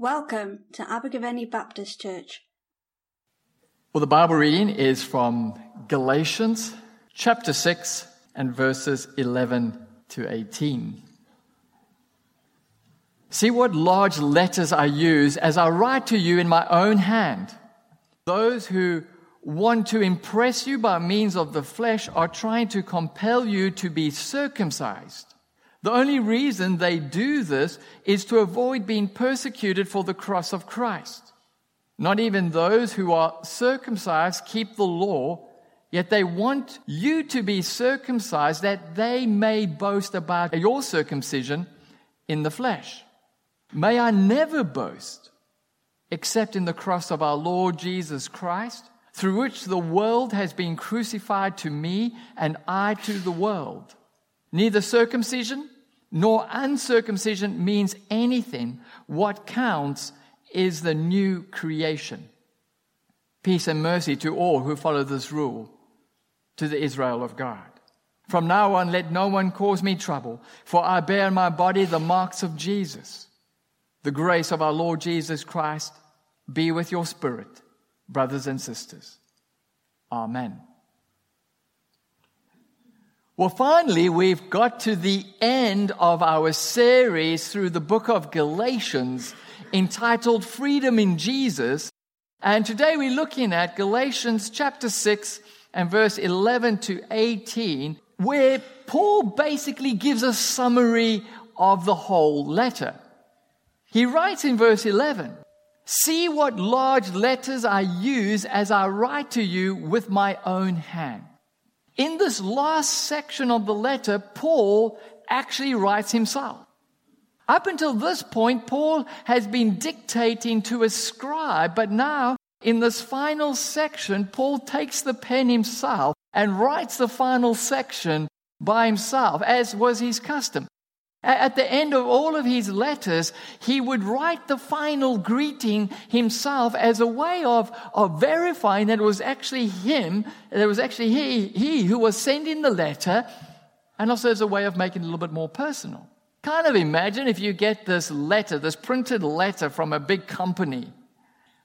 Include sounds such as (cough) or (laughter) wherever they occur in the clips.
Welcome to Abergavenny Baptist Church. Well, the Bible reading is from Galatians chapter 6 and verses 11 to 18. See what large letters I use as I write to you in my own hand. Those who want to impress you by means of the flesh are trying to compel you to be circumcised the only reason they do this is to avoid being persecuted for the cross of Christ. Not even those who are circumcised keep the law, yet they want you to be circumcised that they may boast about your circumcision in the flesh. May I never boast except in the cross of our Lord Jesus Christ, through which the world has been crucified to me and I to the world. Neither circumcision nor uncircumcision means anything. What counts is the new creation. Peace and mercy to all who follow this rule, to the Israel of God. From now on, let no one cause me trouble, for I bear in my body the marks of Jesus. The grace of our Lord Jesus Christ be with your spirit, brothers and sisters. Amen. Well, finally, we've got to the end of our series through the book of Galatians entitled Freedom in Jesus. And today we're looking at Galatians chapter 6 and verse 11 to 18, where Paul basically gives a summary of the whole letter. He writes in verse 11, See what large letters I use as I write to you with my own hand. In this last section of the letter, Paul actually writes himself. Up until this point, Paul has been dictating to a scribe, but now in this final section, Paul takes the pen himself and writes the final section by himself, as was his custom. At the end of all of his letters, he would write the final greeting himself as a way of, of verifying that it was actually him, that it was actually he, he who was sending the letter, and also as a way of making it a little bit more personal. Kind of imagine if you get this letter, this printed letter from a big company,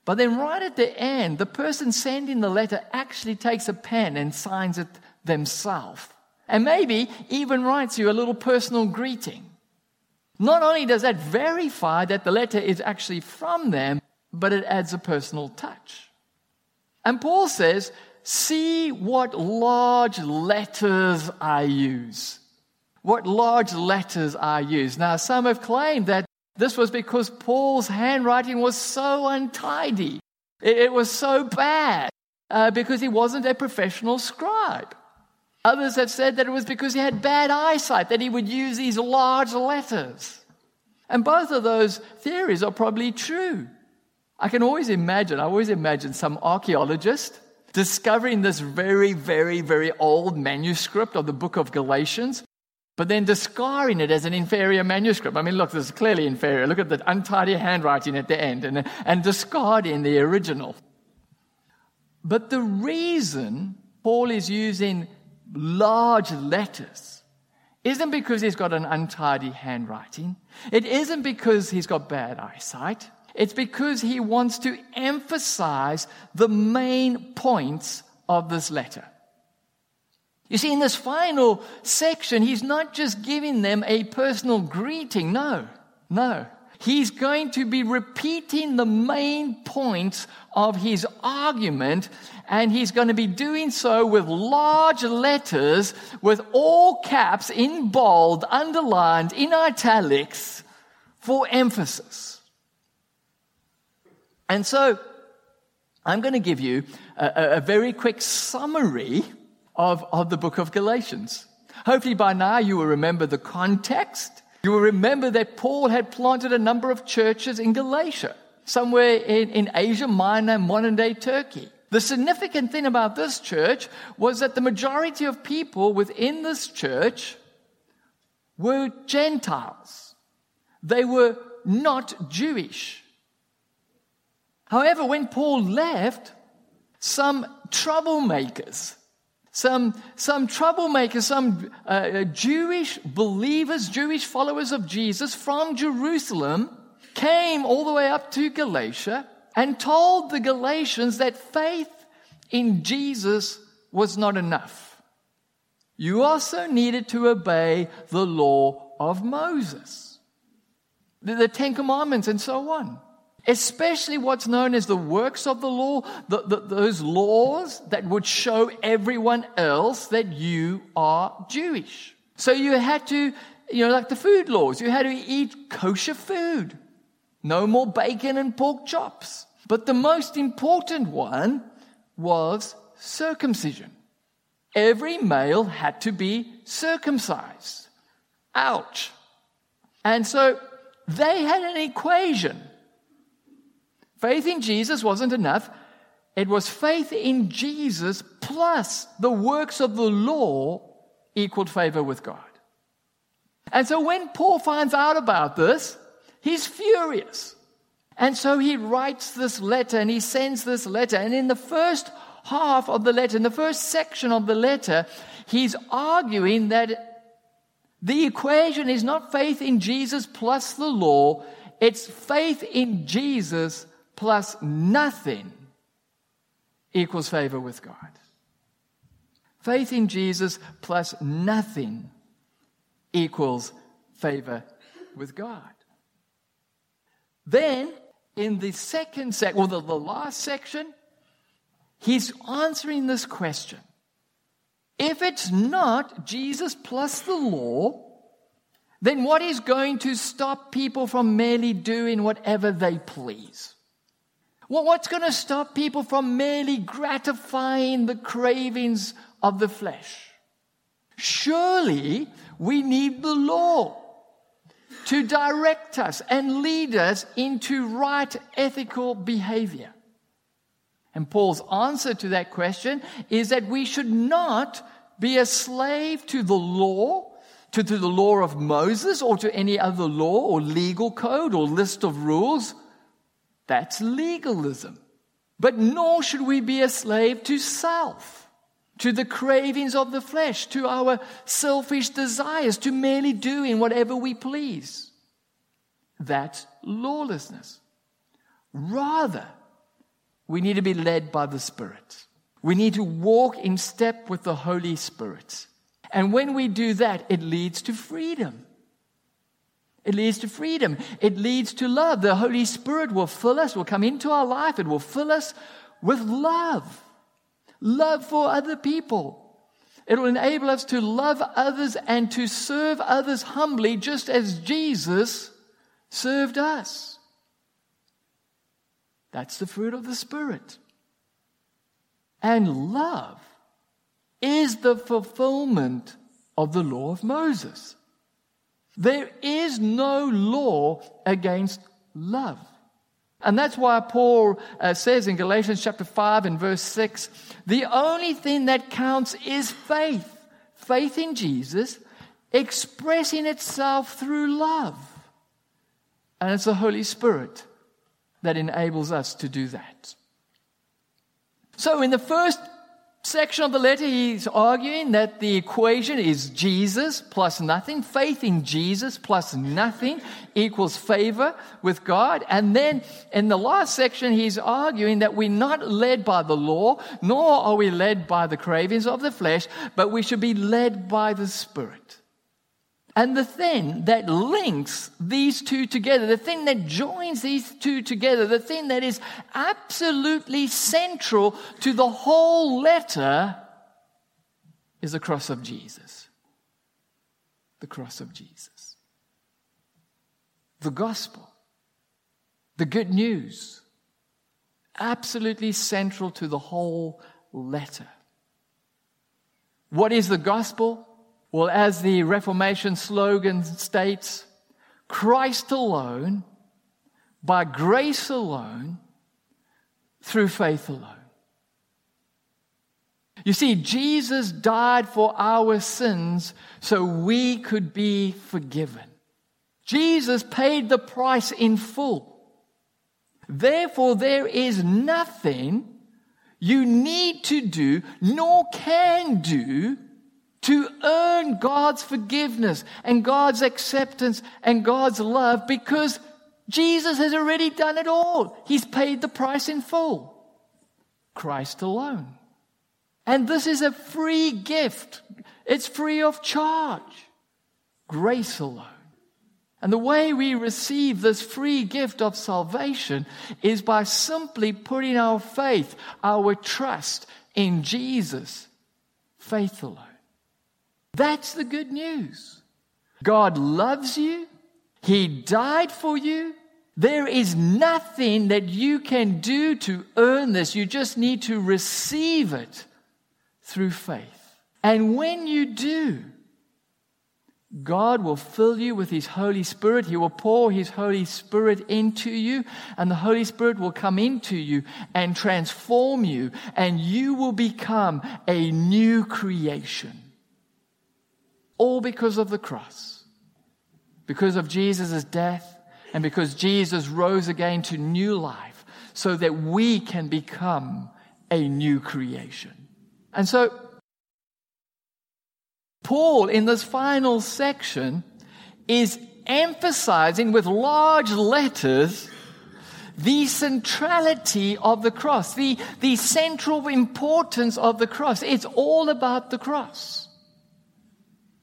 but then right at the end, the person sending the letter actually takes a pen and signs it themselves. And maybe even writes you a little personal greeting. Not only does that verify that the letter is actually from them, but it adds a personal touch. And Paul says, See what large letters I use. What large letters I use. Now, some have claimed that this was because Paul's handwriting was so untidy. It, was so bad uh, because he wasn't a professional scribe. Others have said that it was because he had bad eyesight that he would use these large letters. And both of those theories are probably true. I can always imagine, I always imagine some archaeologist discovering this very, very, very old manuscript of the book of Galatians, but then discarding it as an inferior manuscript. I mean, look, this is clearly inferior. Look at the untidy handwriting at the end and, and discarding the original. But the reason Paul is using large letters isn't because he's got an untidy handwriting. It isn't because he's got bad eyesight. It's because he wants to emphasize the main points of this letter. You see, in this final section, he's not just giving them a personal greeting. No, no. He's going to be repeating the main points of his argument, and he's going to be doing so with large letters, with all caps in bold, underlined, in italics, for emphasis. And so, I'm going to give you a, a very quick summary of, of the book of Galatians. Hopefully, by now, you will remember the context you will remember that Paul had planted a number of churches in Galatia, somewhere in, in Asia Minor, modern day Turkey. The significant thing about this church was that the majority of people within this church were Gentiles. They were not Jewish. However, when Paul left, some troublemakers some, some troublemakers, some uh, uh, Jewish believers, Jewish followers of Jesus from Jerusalem came all the way up to Galatia and told the Galatians that faith in Jesus was not enough. You also needed to obey the law of Moses, the, the Ten Commandments, and so on. Especially what's known as the works of the law, the, the, those laws that would show everyone else that you are Jewish. So you had to, you know, like the food laws, you had to eat kosher food. No more bacon and pork chops. But the most important one was circumcision. Every male had to be circumcised. Ouch. And so they had an equation. Faith in Jesus wasn't enough. It was faith in Jesus plus the works of the law equaled favor with God. And so when Paul finds out about this, he's furious. And so he writes this letter and he sends this letter. And in the first half of the letter, in the first section of the letter, he's arguing that the equation is not faith in Jesus plus the law, it's faith in Jesus plus nothing equals favor with God. Faith in Jesus plus nothing equals favor with God. Then, in the second section, well, the, the last section, he's answering this question. If it's not Jesus plus the law, then what is going to stop people from merely doing whatever they please? Well, what's going to stop people from merely gratifying the cravings of the flesh? Surely we need the law to direct us and lead us into right ethical behavior. And Paul's answer to that question is that we should not be a slave to the law, to, to, the law of Moses, or to any other law or legal code or list of rules. That's legalism. But nor should we be a slave to self, to the cravings of the flesh, to our selfish desires, to merely doing whatever we please. That's lawlessness. Rather, we need to be led by the Spirit. We need to walk in step with the Holy Spirit. And when we do that, it leads to freedom. It leads to freedom. It leads to love. The Holy Spirit will fill us, will come into our life. It will fill us with love. Love for other people. It will enable us to love others and to serve others humbly, just as Jesus served us. That's the fruit of the Spirit. And love is the fulfillment of the law of Moses. There is no law against love. And that's why Paul uh, says in Galatians chapter 5 and verse 6 the only thing that counts is faith. Faith in Jesus expressing itself through love. And it's the Holy Spirit that enables us to do that. So, in the first section of the letter, he's arguing that the equation is Jesus plus nothing. Faith in Jesus plus nothing equals favor with God. And then in the last section, he's arguing that we're not led by the law, nor are we led by the cravings of the flesh, but we should be led by the Spirit. And the thing that links these two together, the thing that joins these two together, the thing that is absolutely central to the whole letter is the cross of Jesus. The cross of Jesus. The gospel. The good news. Absolutely central to the whole letter. What is the gospel? Well, as the Reformation slogan states, Christ alone, by grace alone, through faith alone. You see, Jesus died for our sins so we could be forgiven. Jesus paid the price in full. Therefore, there is nothing you need to do, nor can do, to earn God's forgiveness and God's acceptance and God's love because Jesus has already done it all. He's paid the price in full. Christ alone. And this is a free gift. It's free of charge. Grace alone. And the way we receive this free gift of salvation is by simply putting our faith, our trust in Jesus. Faith alone. That's the good news. God loves you. He died for you. There is nothing that you can do to earn this. You just need to receive it through faith. And when you do, God will fill you with His Holy Spirit. He will pour His Holy Spirit into you, and the Holy Spirit will come into you and transform you, and you will become a new creation. All because of the cross, because of Jesus' death, and because Jesus rose again to new life, so that we can become a new creation. And so, Paul, in this final section, is emphasizing with large letters the centrality of the cross, the, the central importance of the cross. It's all about the cross.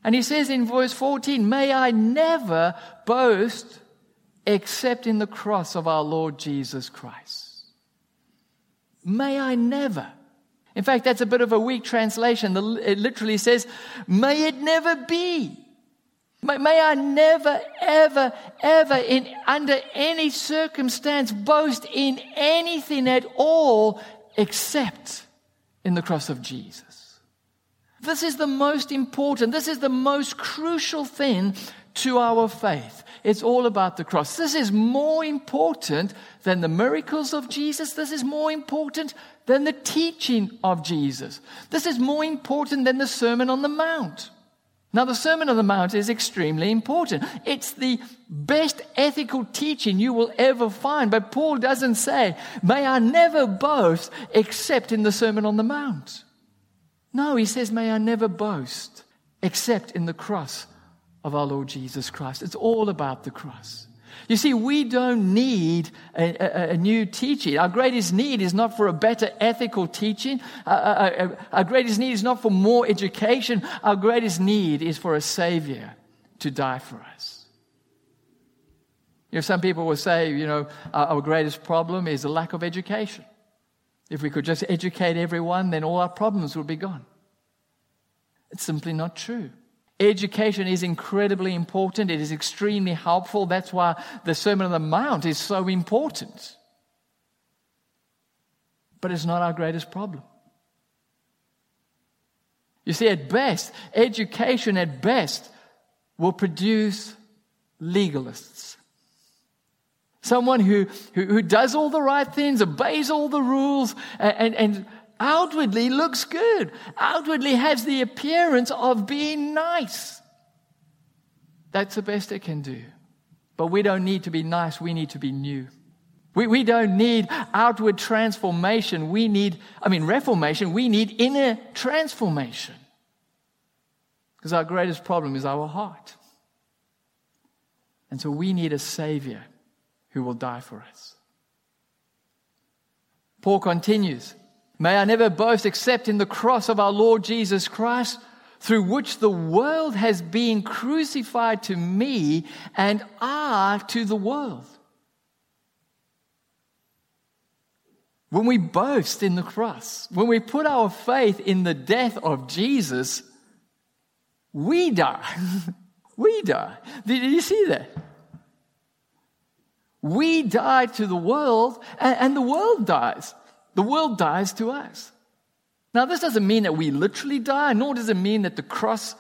And he says in verse 14, May I never boast except in the cross of our Lord Jesus Christ. May I never. In fact, that's a bit of a weak translation. It literally says, May it never be. May, may I never, ever, ever, in, under any circumstance, boast in anything at all except in the cross of Jesus. This is the most important, this is the most crucial thing to our faith. It's all about the cross. This is more important than the miracles of Jesus. This is more important than the teaching of Jesus. This is more important than the Sermon on the Mount. Now, the Sermon on the Mount is extremely important. It's the best ethical teaching you will ever find. But Paul doesn't say, May I never boast except in the Sermon on the Mount. No, he says, May I never boast except in the cross of our Lord Jesus Christ. It's all about the cross. You see, we don't need a, a, a, new teaching. Our greatest need is not for a better ethical teaching. Uh, uh, our greatest need is not for more education. Our greatest need is for a Savior to die for us. You know, some people will say, you know, our, our greatest problem is a lack of education. If we could just educate everyone, then all our problems would be gone. It's simply not true. Education is incredibly important. It is extremely helpful. That's why the Sermon on the Mount is so important. But it's not our greatest problem. You see, at best, education at best will produce legalists. Someone who, who, who, does all the right things, obeys all the rules, and, and, outwardly looks good, outwardly has the appearance of being nice. That's the best it can do. But we don't need to be nice, we need to be new. We, we don't need outward transformation. We need, I mean, reformation. We need inner transformation. Because our greatest problem is our heart. And so we need a Savior who will die for us. Paul continues May I never boast except in the cross of our Lord Jesus Christ, through which the world has been crucified to me and I to the world. When we boast in the cross, when we put our faith in the death of Jesus, we die. (laughs) we die. Did you see that? We die to the world, and, the world dies. The world dies to us. Now, this doesn't mean that we literally die, nor does it mean that the cross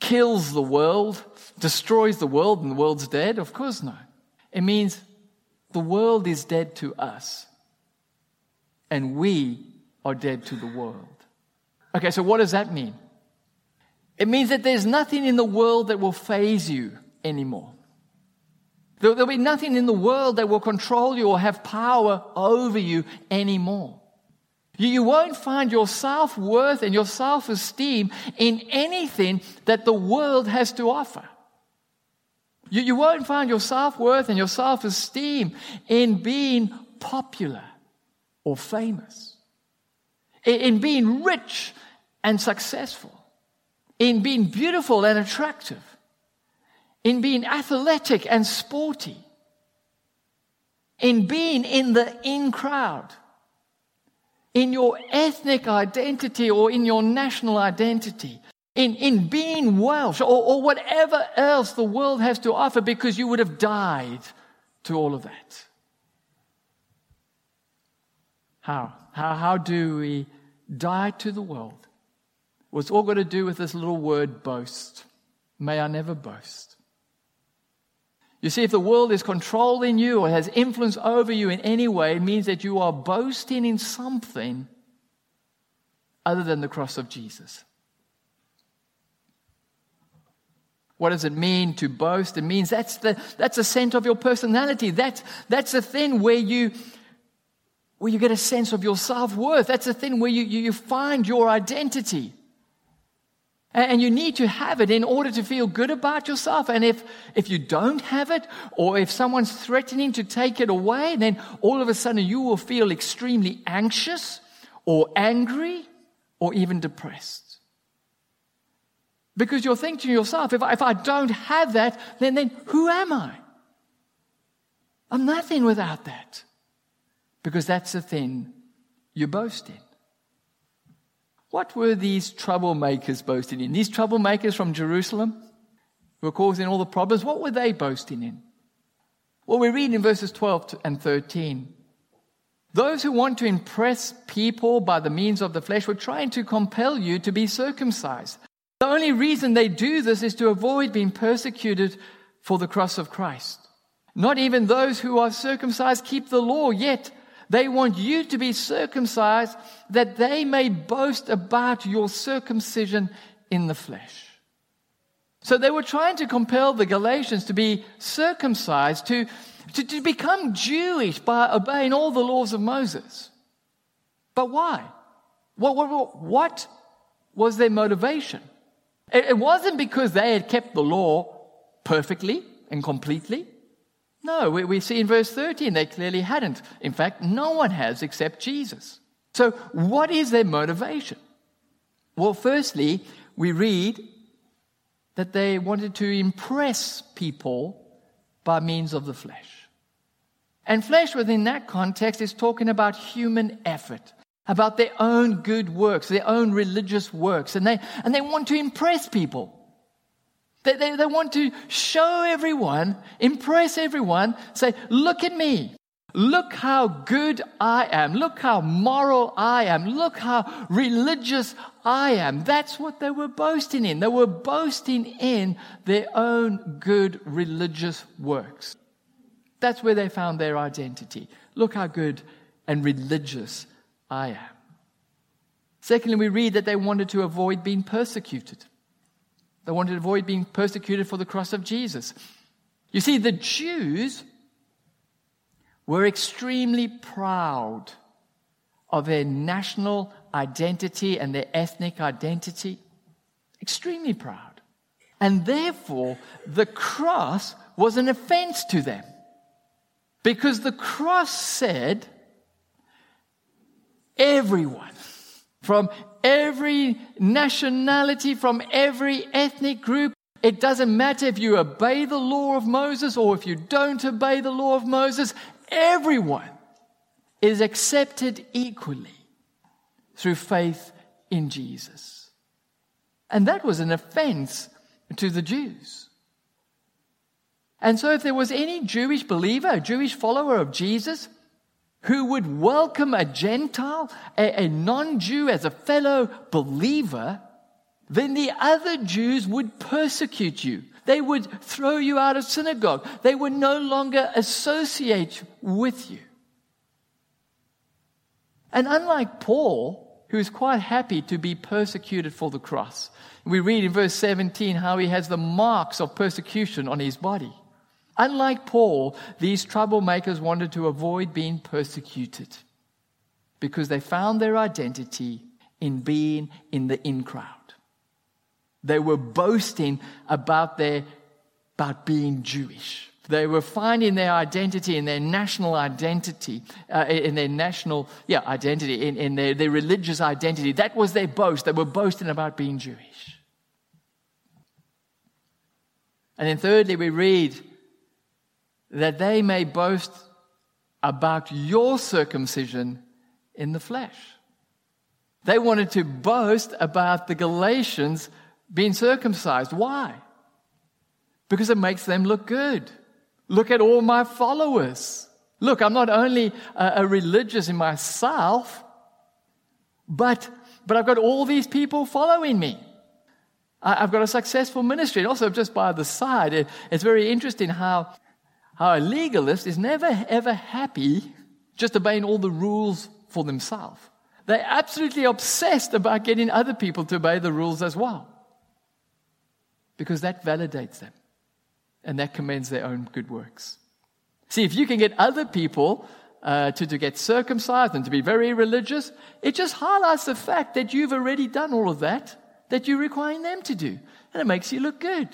kills the world, destroys the world, and the world's dead. Of course not. It means the world is dead to us, and we are dead to the world. Okay, so what does that mean? It means that there's nothing in the world that will faze you anymore. There'll be nothing in the world that will control you or have power over you anymore. You won't find your self worth and your self esteem in anything that the world has to offer. You, won't find your self worth and your self esteem in being popular or famous, in being rich and successful, in being beautiful and attractive, in being athletic and sporty, in being in the in crowd, in your ethnic identity or in your national identity in, in being Welsh or, or whatever else the world has to offer because you would have died to all of that. How? How, how do we die to the world? Well, it's all got to do with this little word boast. May I never boast. You see, if the world is controlling you or has influence over you in any way, it means that you are boasting in something other than the cross of Jesus. What does it mean to boast? It means that's the, that's the center of your personality. That's, that's the thing where you, where you get a sense of your self worth. That's the thing where you, you, you find your identity. And, you need to have it in order to feel good about yourself. And if, if you don't have it, or if someone's threatening to take it away, then all of a sudden you will feel extremely anxious or angry or even depressed. Because you're thinking to yourself, if I, if I don't have that, then, then who am I? I'm nothing without that. Because that's the thing you boast in. What were these troublemakers boasting in? These troublemakers from Jerusalem who were causing all the problems, what were they boasting in? Well, we read in verses 12 and 13. Those who want to impress people by the means of the flesh were trying to compel you to be circumcised the only reason they do this is to avoid being persecuted for the cross of Christ. Not even those who are circumcised keep the law, yet they want you to be circumcised that they may boast about your circumcision in the flesh. So they were trying to compel the Galatians to be circumcised, to, to, to become Jewish by obeying all the laws of Moses. But why? What, what, what was their motivation? It wasn't because they had kept the law perfectly and completely. No, we see in verse 13 they clearly hadn't. In fact, no one has except Jesus. So, what is their motivation? Well, firstly, we read that they wanted to impress people by means of the flesh. And flesh within that context is talking about human effort about their own good works, their own religious works, and they, and they want to impress people. They, they, they want to show everyone, impress everyone, say, look at me. Look how good I am. Look how moral I am. Look how religious I am. That's what they were boasting in. They were boasting in their own good religious works. That's where they found their identity. Look how good and religious I am. Secondly, we read that they wanted to avoid being persecuted. They wanted to avoid being persecuted for the cross of Jesus. You see, the Jews were extremely proud of their national identity and their ethnic identity. Extremely proud. And therefore, the cross was an offense to them. Because the cross said, everyone, from every nationality, from every ethnic group. It doesn't matter if you obey the law of Moses or if you don't obey the law of Moses, everyone is accepted equally through faith in Jesus. And that was an offense to the Jews. And so, if there was any Jewish believer, a Jewish follower of Jesus, who would welcome a Gentile, a, a non Jew, as a fellow believer, then the other Jews would persecute you. They would throw you out of synagogue. They would no longer associate with you. And unlike Paul, who is quite happy to be persecuted for the cross, we read in verse 17 how he has the marks of persecution on his body. Unlike Paul, these troublemakers wanted to avoid being persecuted because they found their identity in being in the in crowd. They were boasting about their about being Jewish. They were finding their identity in their national identity, uh, in their national, yeah, identity, in, in their, their religious identity. That was their boast. They were boasting about being Jewish. And then thirdly, we read that they may boast about your circumcision in the flesh. They wanted to boast about the Galatians being circumcised. Why? Because it makes them look good. Look at all my followers. Look, I'm not only a, a religious in myself, but, but I've got all these people following me. I, have got a successful ministry. And also, just by the side, it, it's very interesting how, how a legalist is never ever happy just obeying all the rules for themselves. They're absolutely obsessed about getting other people to obey the rules as well. Because that validates them and that commends their own good works. See, if you can get other people uh, to, to get circumcised and to be very religious, it just highlights the fact that you've already done all of that that you're requiring them to do. And it makes you look good.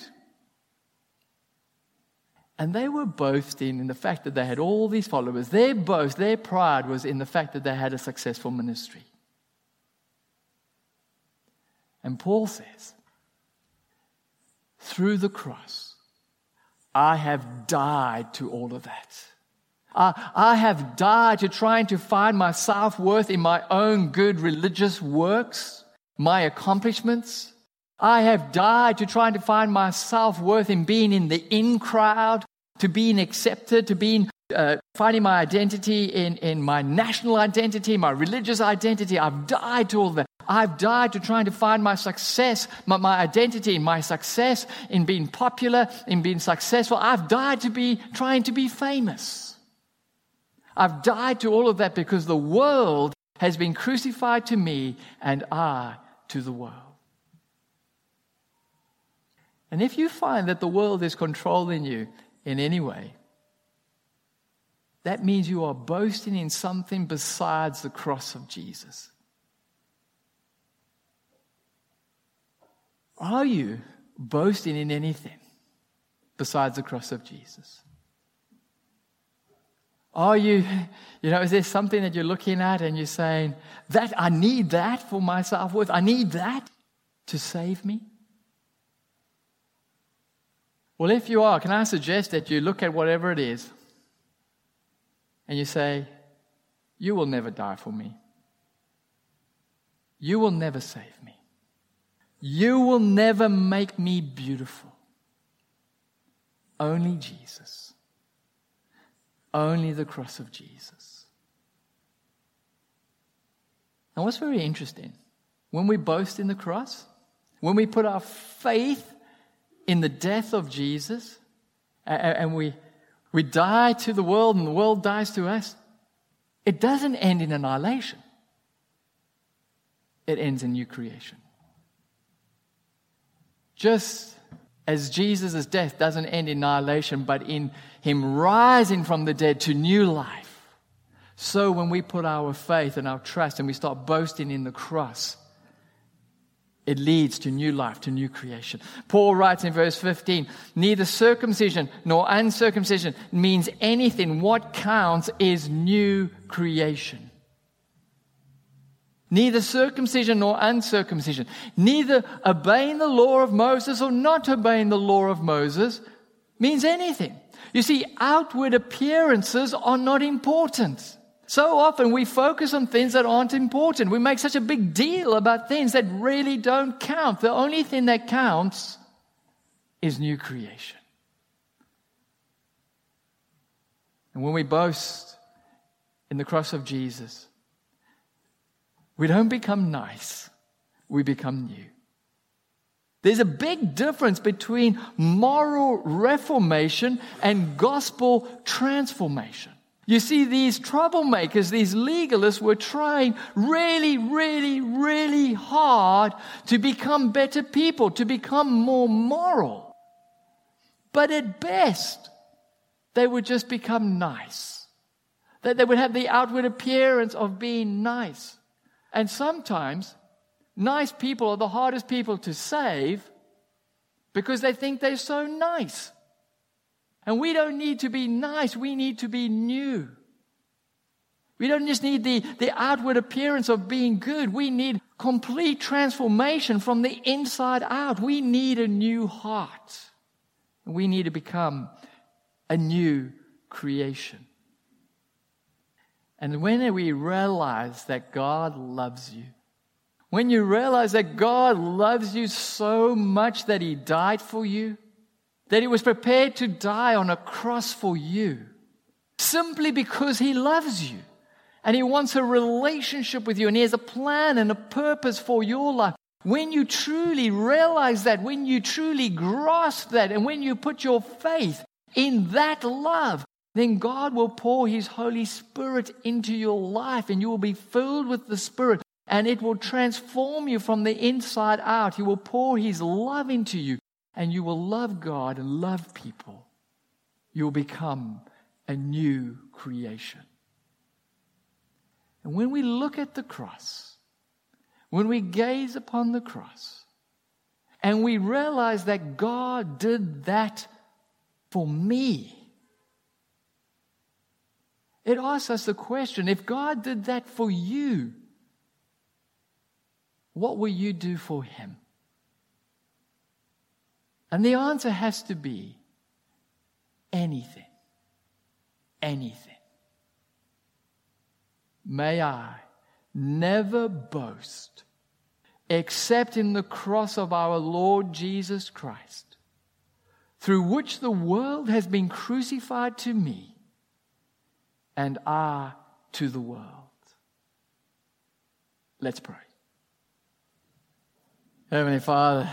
And they were boasting in the fact that they had all these followers. Their boast, their pride was in the fact that they had a successful ministry. And Paul says, through the cross, I have died to all of that. I, I have died to trying to find my self worth in my own good religious works, my accomplishments. I have died to trying to find my self worth in being in the in crowd, to being accepted, to being uh, finding my identity in, in my national identity, my religious identity. I've died to all that. I've died to trying to find my success, my, my identity, my success in being popular, in being successful. I've died to be trying to be famous. I've died to all of that because the world has been crucified to me and I to the world. And if you find that the world is controlling you in any way, that means you are boasting in something besides the cross of Jesus. Are you boasting in anything besides the cross of Jesus? Are you, you know, is there something that you're looking at and you're saying, that I need that for my self worth? I need that to save me? Well, if you are, can I suggest that you look at whatever it is and you say, You will never die for me. You will never save me. You will never make me beautiful. Only Jesus. Only the cross of Jesus. And what's very interesting, when we boast in the cross, when we put our faith in the death of Jesus, and we, we die to the world and the world dies to us, it doesn't end in annihilation. It ends in new creation. Just as Jesus' death doesn't end in annihilation, but in him rising from the dead to new life, so when we put our faith and our trust and we start boasting in the cross, it leads to new life, to new creation. Paul writes in verse 15 neither circumcision nor uncircumcision means anything. What counts is new creation neither circumcision nor uncircumcision, neither obeying the law of Moses or not obeying the law of Moses means anything. You see, outward appearances are not important. So often we focus on things that aren't important. We make such a big deal about things that really don't count. The only thing that counts is new creation. And when we boast in the cross of Jesus, we don't become nice, we become new. There's a big difference between moral reformation and gospel transformation. You see, these troublemakers, these legalists were trying really, really, really hard to become better people, to become more moral. But at best, they would just become nice. That they would have the outward appearance of being nice. And sometimes, nice people are the hardest people to save because they think they're so nice. And we don't need to be nice, we need to be new. We don't just need the, the outward appearance of being good. We need complete transformation from the inside out. We need a new heart. We need to become a new creation. And when we realize that God loves you, when you realize that God loves you so much that He died for you, that He was prepared to die on a cross for you, simply because He loves you and He wants a relationship with you and He has a plan and a purpose for your life. When you truly realize that, when you truly grasp that, and when you put your faith in that love, then God will pour His Holy Spirit into your life and you will be filled with the Spirit and it will transform you from the inside out. He will pour His love into you and you will love God and love people. You'll become a new creation. And when we look at the cross, when we gaze upon the cross, and we realize that God did that for me, it asks us the question if God did that for you, what will you do for him? And the answer has to be anything. Anything. May I never boast except in the cross of our Lord Jesus Christ, through which the world has been crucified to me and I to the world. Let's pray. Heavenly Father,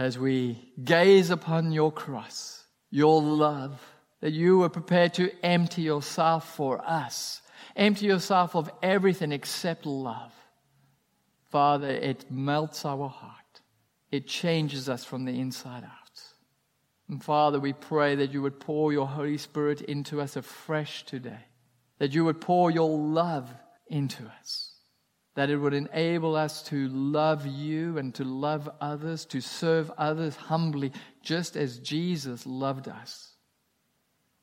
as we gaze upon your cross, your love, that you were prepared to empty yourself for us, empty yourself of everything except love. Father, it melts our heart. It changes us from the inside out. And Father, we pray that you would pour your Holy Spirit into us afresh today, that you would pour your love into us, that it would enable us to love you and to love others, to serve others humbly, just as Jesus loved us.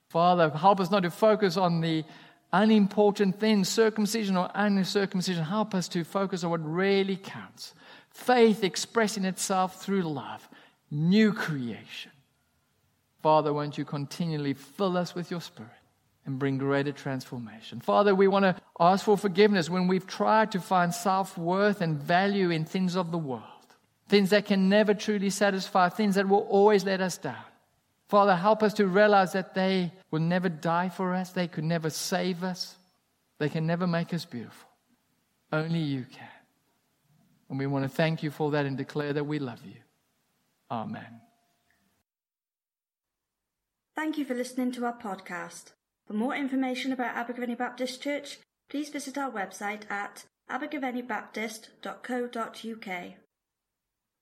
Father, help us not to focus on the unimportant things, circumcision or uncircumcision. Help us to focus on what really counts faith expressing itself through love, new creation. Father, won't you continually fill us with your Spirit and bring greater transformation? Father, we want to ask for forgiveness when we've tried to find self worth and value in things of the world, things that can never truly satisfy, things that will always let us down. Father, help us to realize that they will never die for us, they could never save us, they can never make us beautiful. Only you can. And we want to thank you for that and declare that we love you. Amen. Thank you for listening to our podcast. For more information about Abergavenny Baptist Church, please visit our website at abergavennybaptist.co.uk.